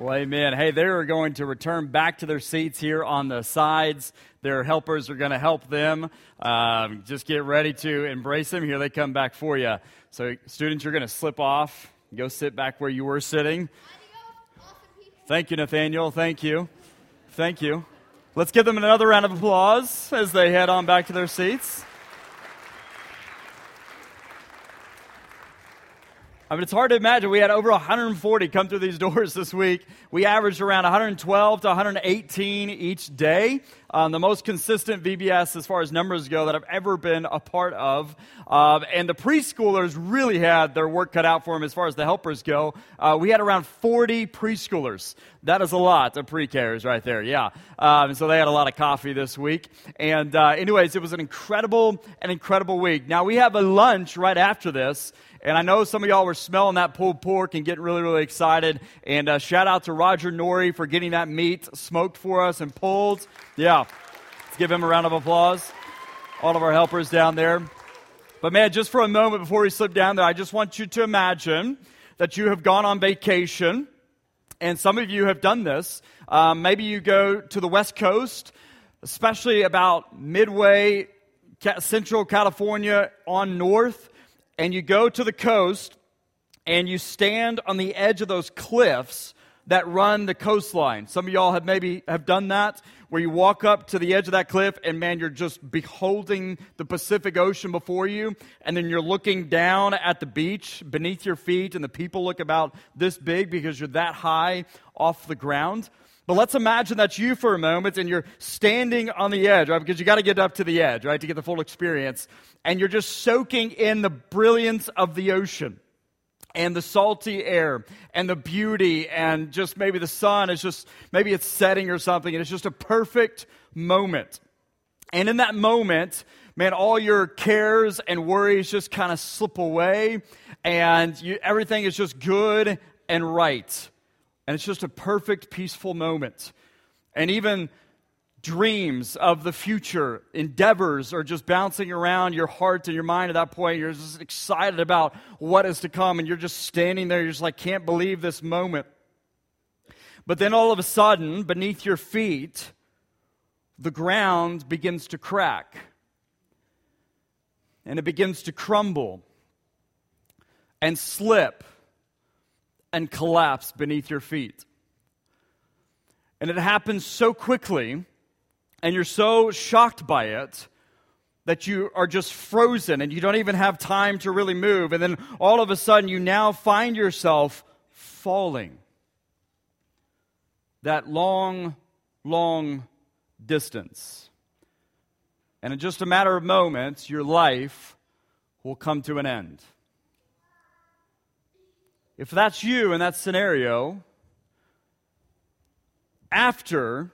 Well, amen. Hey, they're going to return back to their seats here on the sides. Their helpers are going to help them. Um, just get ready to embrace them. Here they come back for you. So, students, you're going to slip off, go sit back where you were sitting. Thank you, Nathaniel. Thank you. Thank you. Let's give them another round of applause as they head on back to their seats. I mean, it's hard to imagine. We had over 140 come through these doors this week. We averaged around 112 to 118 each day. Um, the most consistent VBS as far as numbers go that I've ever been a part of. Uh, and the preschoolers really had their work cut out for them as far as the helpers go. Uh, we had around 40 preschoolers. That is a lot of pre-cares right there, yeah. Um, so they had a lot of coffee this week. And uh, anyways, it was an incredible, an incredible week. Now we have a lunch right after this. And I know some of y'all were smelling that pulled pork and getting really, really excited. And uh, shout out to Roger Nori for getting that meat smoked for us and pulled. Yeah, let's give him a round of applause. All of our helpers down there. But man, just for a moment before we slip down there, I just want you to imagine that you have gone on vacation. And some of you have done this. Um, maybe you go to the West Coast, especially about midway, Central California on north and you go to the coast and you stand on the edge of those cliffs that run the coastline. Some of y'all have maybe have done that where you walk up to the edge of that cliff and man you're just beholding the Pacific Ocean before you and then you're looking down at the beach beneath your feet and the people look about this big because you're that high off the ground. But let's imagine that's you for a moment and you're standing on the edge, right? Because you got to get up to the edge, right, to get the full experience. And you're just soaking in the brilliance of the ocean and the salty air and the beauty and just maybe the sun is just, maybe it's setting or something and it's just a perfect moment. And in that moment, man, all your cares and worries just kind of slip away and you, everything is just good and right. And it's just a perfect, peaceful moment. And even dreams of the future, endeavors are just bouncing around your heart and your mind at that point. You're just excited about what is to come, and you're just standing there. You're just like, can't believe this moment. But then all of a sudden, beneath your feet, the ground begins to crack and it begins to crumble and slip and collapse beneath your feet. And it happens so quickly, and you're so shocked by it that you are just frozen and you don't even have time to really move. And then all of a sudden, you now find yourself falling. That long, long distance. And in just a matter of moments, your life will come to an end. If that's you in that scenario, after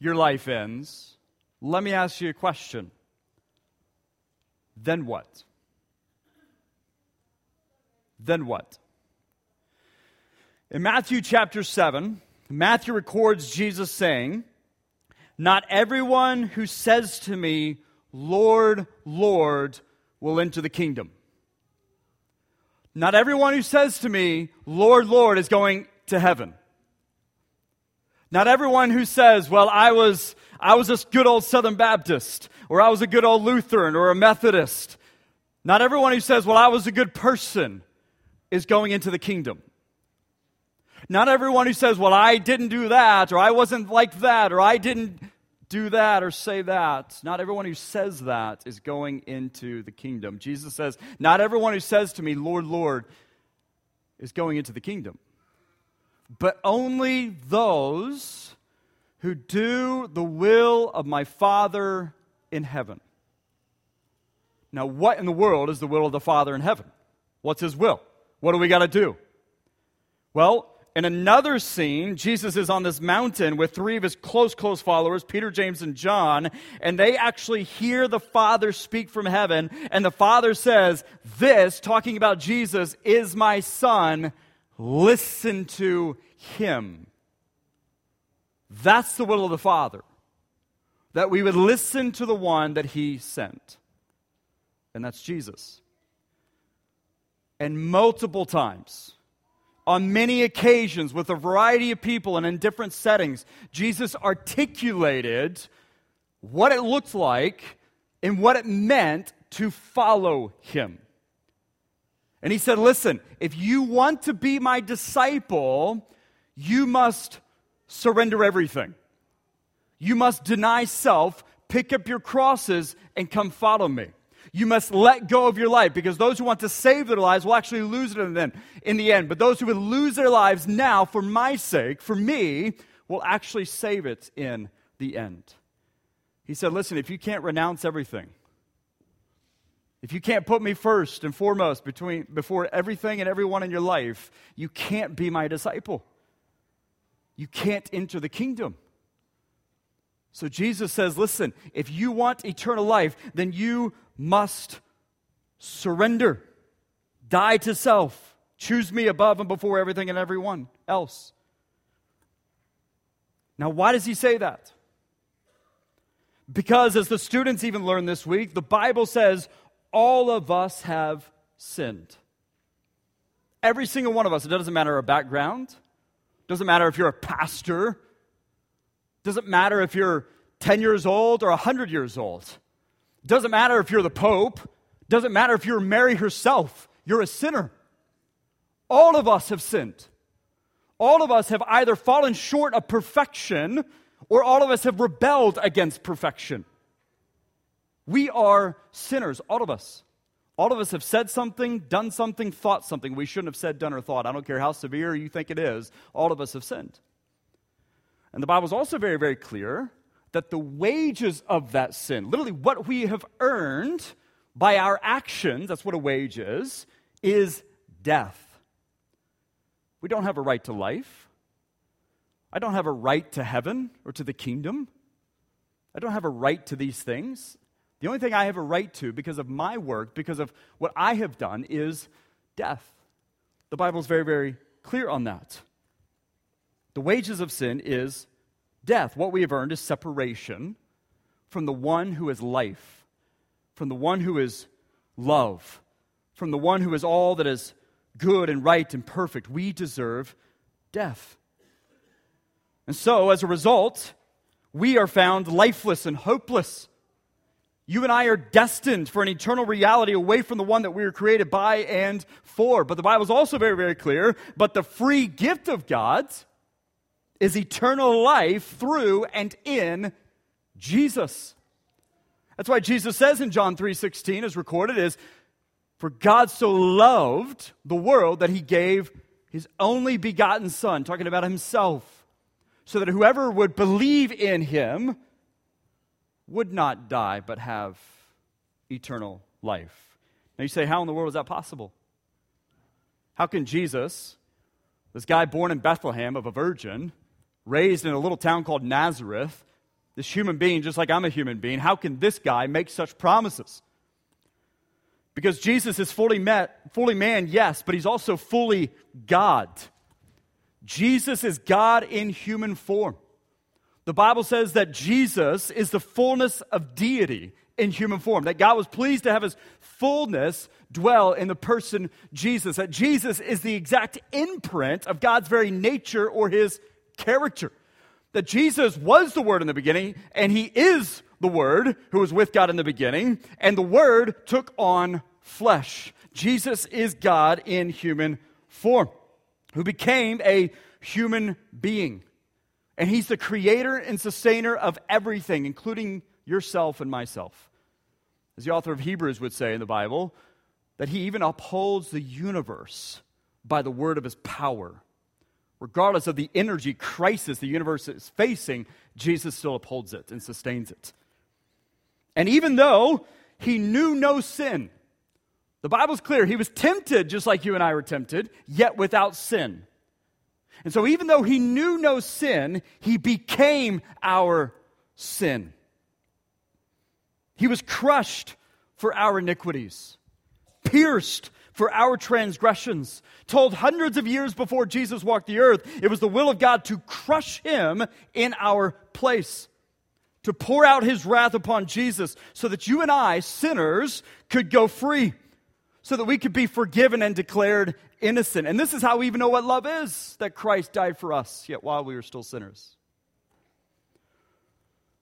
your life ends, let me ask you a question. Then what? Then what? In Matthew chapter 7, Matthew records Jesus saying, Not everyone who says to me, Lord, Lord, will enter the kingdom. Not everyone who says to me, Lord, Lord, is going to heaven. Not everyone who says, well, I was, I was a good old Southern Baptist, or I was a good old Lutheran, or a Methodist. Not everyone who says, well, I was a good person, is going into the kingdom. Not everyone who says, well, I didn't do that, or I wasn't like that, or I didn't do that or say that. Not everyone who says that is going into the kingdom. Jesus says, Not everyone who says to me, Lord, Lord, is going into the kingdom, but only those who do the will of my Father in heaven. Now, what in the world is the will of the Father in heaven? What's his will? What do we got to do? Well, in another scene, Jesus is on this mountain with three of his close, close followers, Peter, James, and John, and they actually hear the Father speak from heaven. And the Father says, This, talking about Jesus, is my Son. Listen to him. That's the will of the Father. That we would listen to the one that he sent. And that's Jesus. And multiple times, on many occasions with a variety of people and in different settings, Jesus articulated what it looked like and what it meant to follow him. And he said, Listen, if you want to be my disciple, you must surrender everything. You must deny self, pick up your crosses, and come follow me. You must let go of your life because those who want to save their lives will actually lose it in the, end, in the end. But those who would lose their lives now for my sake, for me, will actually save it in the end. He said, Listen, if you can't renounce everything, if you can't put me first and foremost between, before everything and everyone in your life, you can't be my disciple. You can't enter the kingdom. So Jesus says, listen, if you want eternal life, then you must surrender, die to self, choose me above and before everything and everyone else. Now, why does he say that? Because, as the students even learned this week, the Bible says all of us have sinned. Every single one of us. It doesn't matter our background, doesn't matter if you're a pastor, doesn't matter if you're 10 years old or 100 years old. Doesn't matter if you're the Pope, doesn't matter if you're Mary herself, you're a sinner. All of us have sinned. All of us have either fallen short of perfection or all of us have rebelled against perfection. We are sinners, all of us. All of us have said something, done something, thought something we shouldn't have said, done, or thought. I don't care how severe you think it is, all of us have sinned. And the Bible is also very, very clear that the wages of that sin, literally what we have earned by our actions, that's what a wage is, is death. We don't have a right to life. I don't have a right to heaven or to the kingdom. I don't have a right to these things. The only thing I have a right to because of my work, because of what I have done, is death. The Bible is very, very clear on that. The wages of sin is death. What we have earned is separation from the one who is life, from the one who is love, from the one who is all that is good and right and perfect. We deserve death. And so, as a result, we are found lifeless and hopeless. You and I are destined for an eternal reality away from the one that we were created by and for. But the Bible is also very, very clear. But the free gift of God is eternal life through and in Jesus. That's why Jesus says in John 3:16 as recorded is for God so loved the world that he gave his only begotten son talking about himself so that whoever would believe in him would not die but have eternal life. Now you say, how in the world is that possible? How can Jesus, this guy born in Bethlehem of a virgin, raised in a little town called Nazareth, this human being, just like I'm a human being, how can this guy make such promises? Because Jesus is fully met, fully man, yes, but he's also fully God. Jesus is God in human form. The Bible says that Jesus is the fullness of deity in human form, that God was pleased to have his fullness dwell in the person Jesus, that Jesus is the exact imprint of God's very nature or his character. That Jesus was the Word in the beginning, and he is the Word who was with God in the beginning, and the Word took on flesh. Jesus is God in human form, who became a human being. And he's the creator and sustainer of everything, including yourself and myself. As the author of Hebrews would say in the Bible, that he even upholds the universe by the word of his power. Regardless of the energy crisis the universe is facing, Jesus still upholds it and sustains it. And even though he knew no sin, the Bible's clear, he was tempted just like you and I were tempted, yet without sin. And so, even though he knew no sin, he became our sin. He was crushed for our iniquities, pierced for our transgressions. Told hundreds of years before Jesus walked the earth, it was the will of God to crush him in our place, to pour out his wrath upon Jesus so that you and I, sinners, could go free so that we could be forgiven and declared innocent. And this is how we even know what love is that Christ died for us, yet while we were still sinners.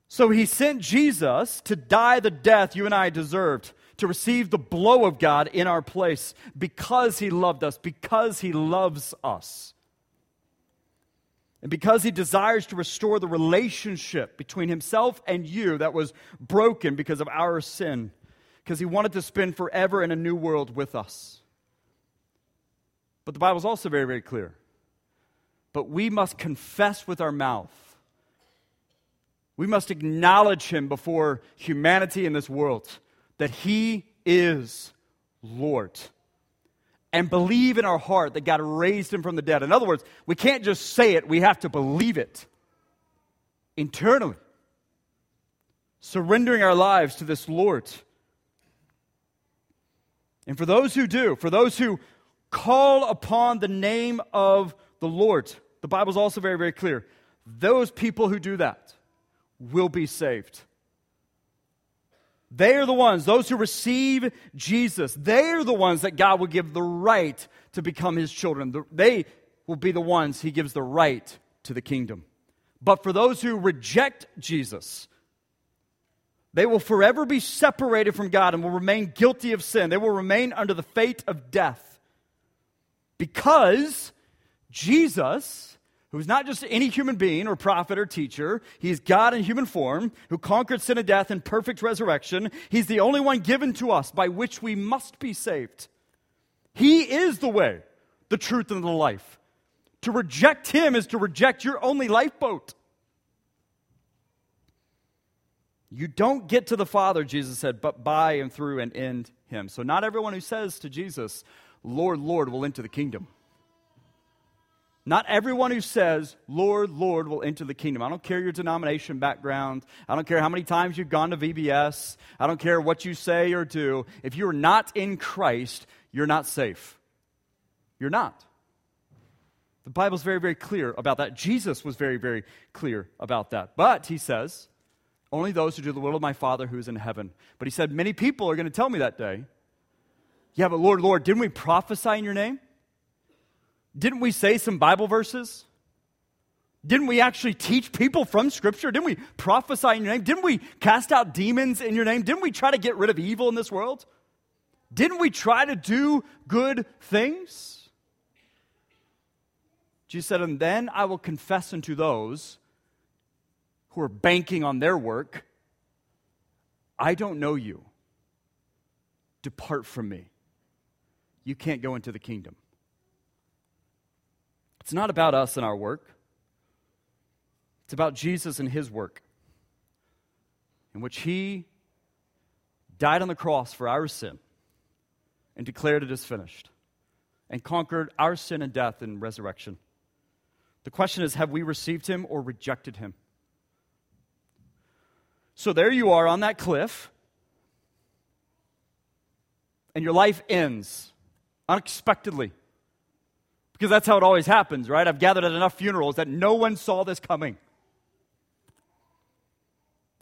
So he sent Jesus to die the death you and I deserved, to receive the blow of God in our place because he loved us, because he loves us. And because he desires to restore the relationship between himself and you that was broken because of our sin, because he wanted to spend forever in a new world with us. But the Bible is also very, very clear. But we must confess with our mouth. We must acknowledge him before humanity in this world that he is Lord and believe in our heart that God raised him from the dead. In other words, we can't just say it, we have to believe it internally. Surrendering our lives to this Lord. And for those who do, for those who call upon the name of the Lord, the Bible is also very, very clear. Those people who do that will be saved. They are the ones, those who receive Jesus, they are the ones that God will give the right to become his children. They will be the ones he gives the right to the kingdom. But for those who reject Jesus, they will forever be separated from God and will remain guilty of sin. They will remain under the fate of death. Because Jesus who's not just any human being or prophet or teacher. He's God in human form who conquered sin and death in perfect resurrection. He's the only one given to us by which we must be saved. He is the way, the truth, and the life. To reject him is to reject your only lifeboat. You don't get to the Father, Jesus said, but by and through and in him. So not everyone who says to Jesus, Lord, Lord, will enter the kingdom. Not everyone who says, Lord, Lord, will enter the kingdom. I don't care your denomination background. I don't care how many times you've gone to VBS. I don't care what you say or do. If you are not in Christ, you're not safe. You're not. The Bible's very, very clear about that. Jesus was very, very clear about that. But, he says, only those who do the will of my Father who is in heaven. But he said, many people are going to tell me that day, yeah, but Lord, Lord, didn't we prophesy in your name? Didn't we say some Bible verses? Didn't we actually teach people from Scripture? Didn't we prophesy in your name? Didn't we cast out demons in your name? Didn't we try to get rid of evil in this world? Didn't we try to do good things? Jesus said, And then I will confess unto those who are banking on their work, I don't know you. Depart from me. You can't go into the kingdom. It's not about us and our work, it's about Jesus and his work, in which he died on the cross for our sin and declared it as finished and conquered our sin and death in resurrection. The question is have we received him or rejected him? So there you are on that cliff, and your life ends unexpectedly. Because that's how it always happens, right? I've gathered at enough funerals that no one saw this coming.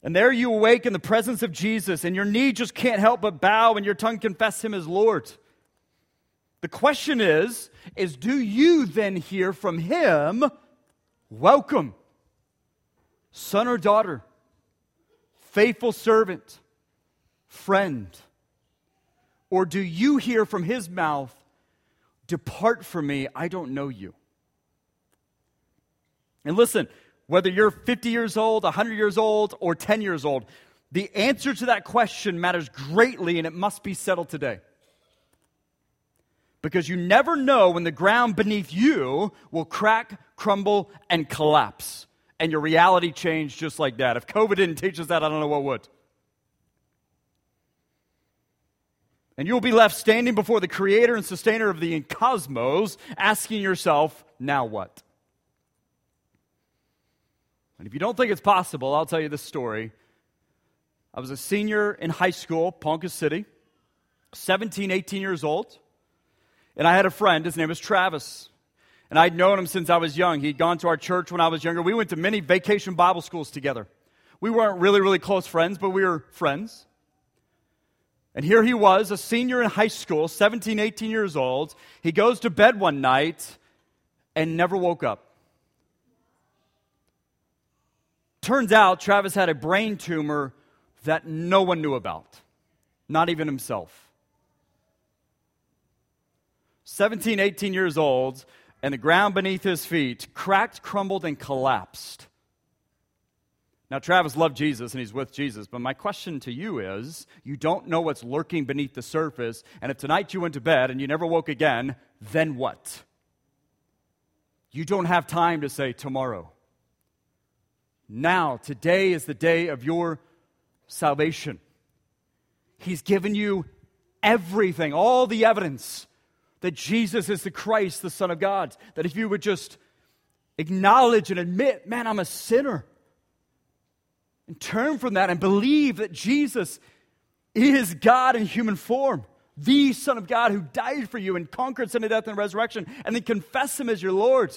And there you awake in the presence of Jesus, and your knee just can't help but bow, and your tongue confess him as Lord. The question is, is do you then hear from him, welcome, son or daughter, faithful servant, friend? Or do you hear from his mouth, Depart from me, I don't know you. And listen, whether you're 50 years old, 100 years old, or 10 years old, the answer to that question matters greatly and it must be settled today. Because you never know when the ground beneath you will crack, crumble, and collapse. And your reality change just like that. If COVID didn't teach us that, I don't know what would. And you'll be left standing before the creator and sustainer of the cosmos, asking yourself, now what? And if you don't think it's possible, I'll tell you this story. I was a senior in high school, Ponca City, 17, 18 years old. And I had a friend, his name was Travis. And I'd known him since I was young. He'd gone to our church when I was younger. We went to many vacation Bible schools together. We weren't really, really close friends, but we were friends. And here he was, a senior in high school, 17, 18 years old. He goes to bed one night and never woke up. Turns out Travis had a brain tumor that no one knew about, not even himself. 17, 18 years old, and the ground beneath his feet cracked, crumbled, and collapsed. Now, Travis loved Jesus and he's with Jesus, but my question to you is you don't know what's lurking beneath the surface, and if tonight you went to bed and you never woke again, then what? You don't have time to say tomorrow. Now, today is the day of your salvation. He's given you everything, all the evidence that Jesus is the Christ, the Son of God. That if you would just acknowledge and admit, man, I'm a sinner, and turn from that and believe that Jesus is God in human form, the Son of God who died for you and conquered sin and death and resurrection, and then confess Him as your Lord,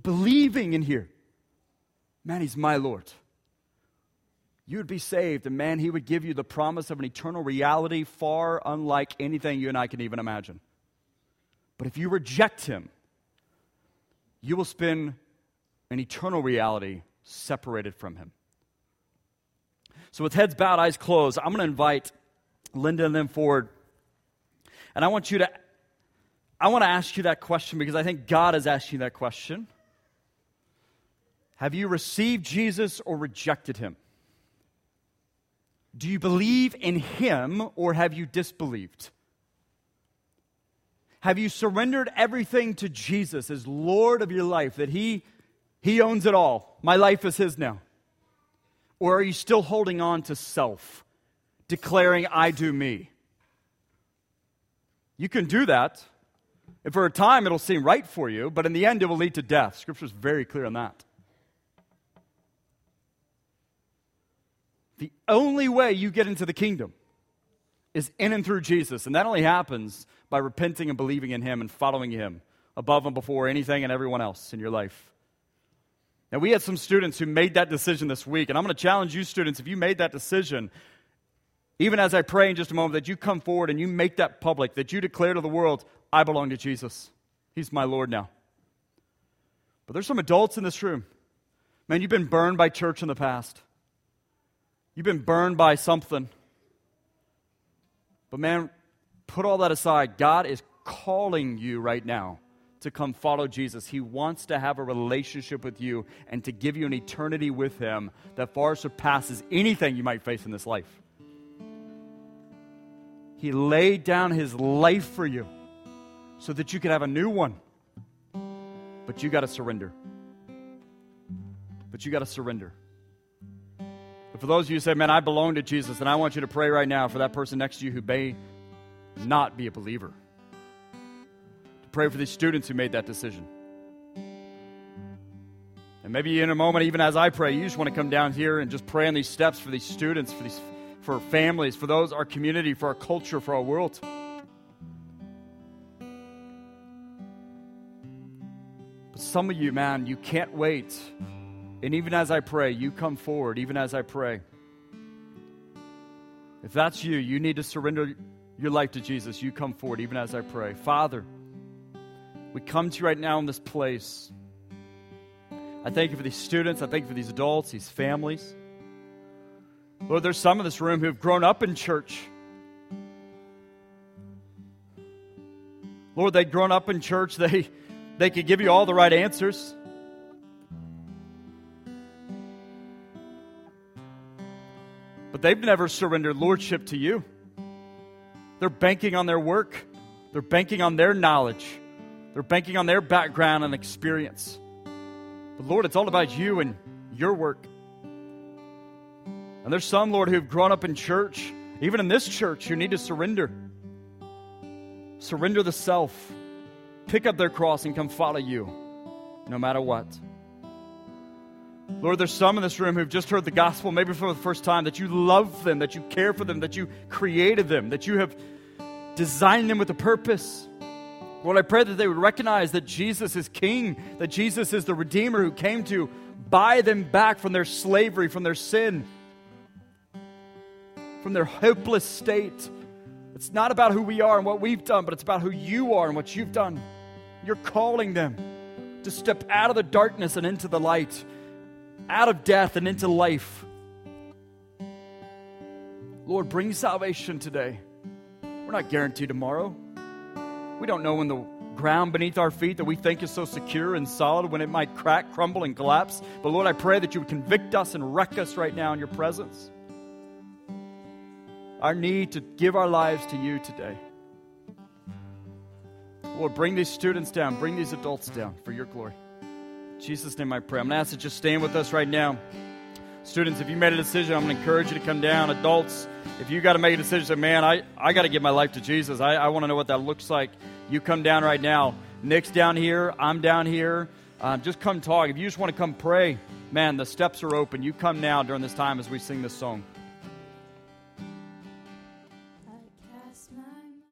believing in here, man, He's my Lord. You would be saved, and man, He would give you the promise of an eternal reality far unlike anything you and I can even imagine. But if you reject him, you will spend an eternal reality separated from him. So, with heads bowed, eyes closed, I'm going to invite Linda and them forward. And I want you to, I want to ask you that question because I think God has asked you that question. Have you received Jesus or rejected him? Do you believe in him or have you disbelieved? Have you surrendered everything to Jesus as Lord of your life, that He, he owns it all? My life is His now. Or are you still holding on to self, declaring, I do me? You can do that. And for a time, it'll seem right for you, but in the end, it will lead to death. Scripture is very clear on that. The only way you get into the kingdom is in and through Jesus. And that only happens by repenting and believing in Him and following Him above and before anything and everyone else in your life. Now, we had some students who made that decision this week, and I'm going to challenge you, students, if you made that decision, even as I pray in just a moment, that you come forward and you make that public, that you declare to the world, I belong to Jesus. He's my Lord now. But there's some adults in this room. Man, you've been burned by church in the past. You've been burned by something. But man, put all that aside. God is calling you right now to come follow Jesus. He wants to have a relationship with you and to give you an eternity with Him that far surpasses anything you might face in this life. He laid down His life for you so that you could have a new one. But you got to surrender. But you got to surrender. But for those of you who say, man, I belong to Jesus, and I want you to pray right now for that person next to you who may not be a believer. Pray for these students who made that decision. And maybe in a moment, even as I pray, you just want to come down here and just pray on these steps for these students, for these for families, for those our community, for our culture, for our world. But some of you, man, you can't wait and even as I pray, you come forward, even as I pray. If that's you, you need to surrender your life to Jesus. You come forward, even as I pray. Father, we come to you right now in this place. I thank you for these students. I thank you for these adults, these families. Lord, there's some in this room who have grown up in church. Lord, they've grown up in church. They, they could give you all the right answers. but they've never surrendered lordship to you. They're banking on their work, they're banking on their knowledge, they're banking on their background and experience. But Lord, it's all about you and your work. And there's some, Lord, who've grown up in church, even in this church, who need to surrender. Surrender the self, pick up their cross, and come follow you, no matter what. Lord, there's some in this room who've just heard the gospel, maybe for the first time, that you love them, that you care for them, that you created them, that you have designed them with a purpose. Lord, I pray that they would recognize that Jesus is King, that Jesus is the Redeemer who came to buy them back from their slavery, from their sin, from their hopeless state. It's not about who we are and what we've done, but it's about who you are and what you've done. You're calling them to step out of the darkness and into the light, out of death and into life. Lord, bring salvation today. We're not guaranteed tomorrow. We don't know when the ground beneath our feet that we think is so secure and solid when it might crack, crumble, and collapse. But Lord, I pray that you would convict us and wreck us right now in your presence. Our need to give our lives to you today. Lord, bring these students down, bring these adults down for your glory. In Jesus' name I pray. I'm going to ask that you stand with us right now. Students, if you made a decision, I'm going to encourage you to come down. Adults, if you got to make a decision, say, man, I, I got to give my life to Jesus. I, I want to know what that looks like. You come down right now. Nick's down here. I'm down here. Um, just come talk. If you just want to come pray, man, the steps are open. You come now during this time as we sing this song.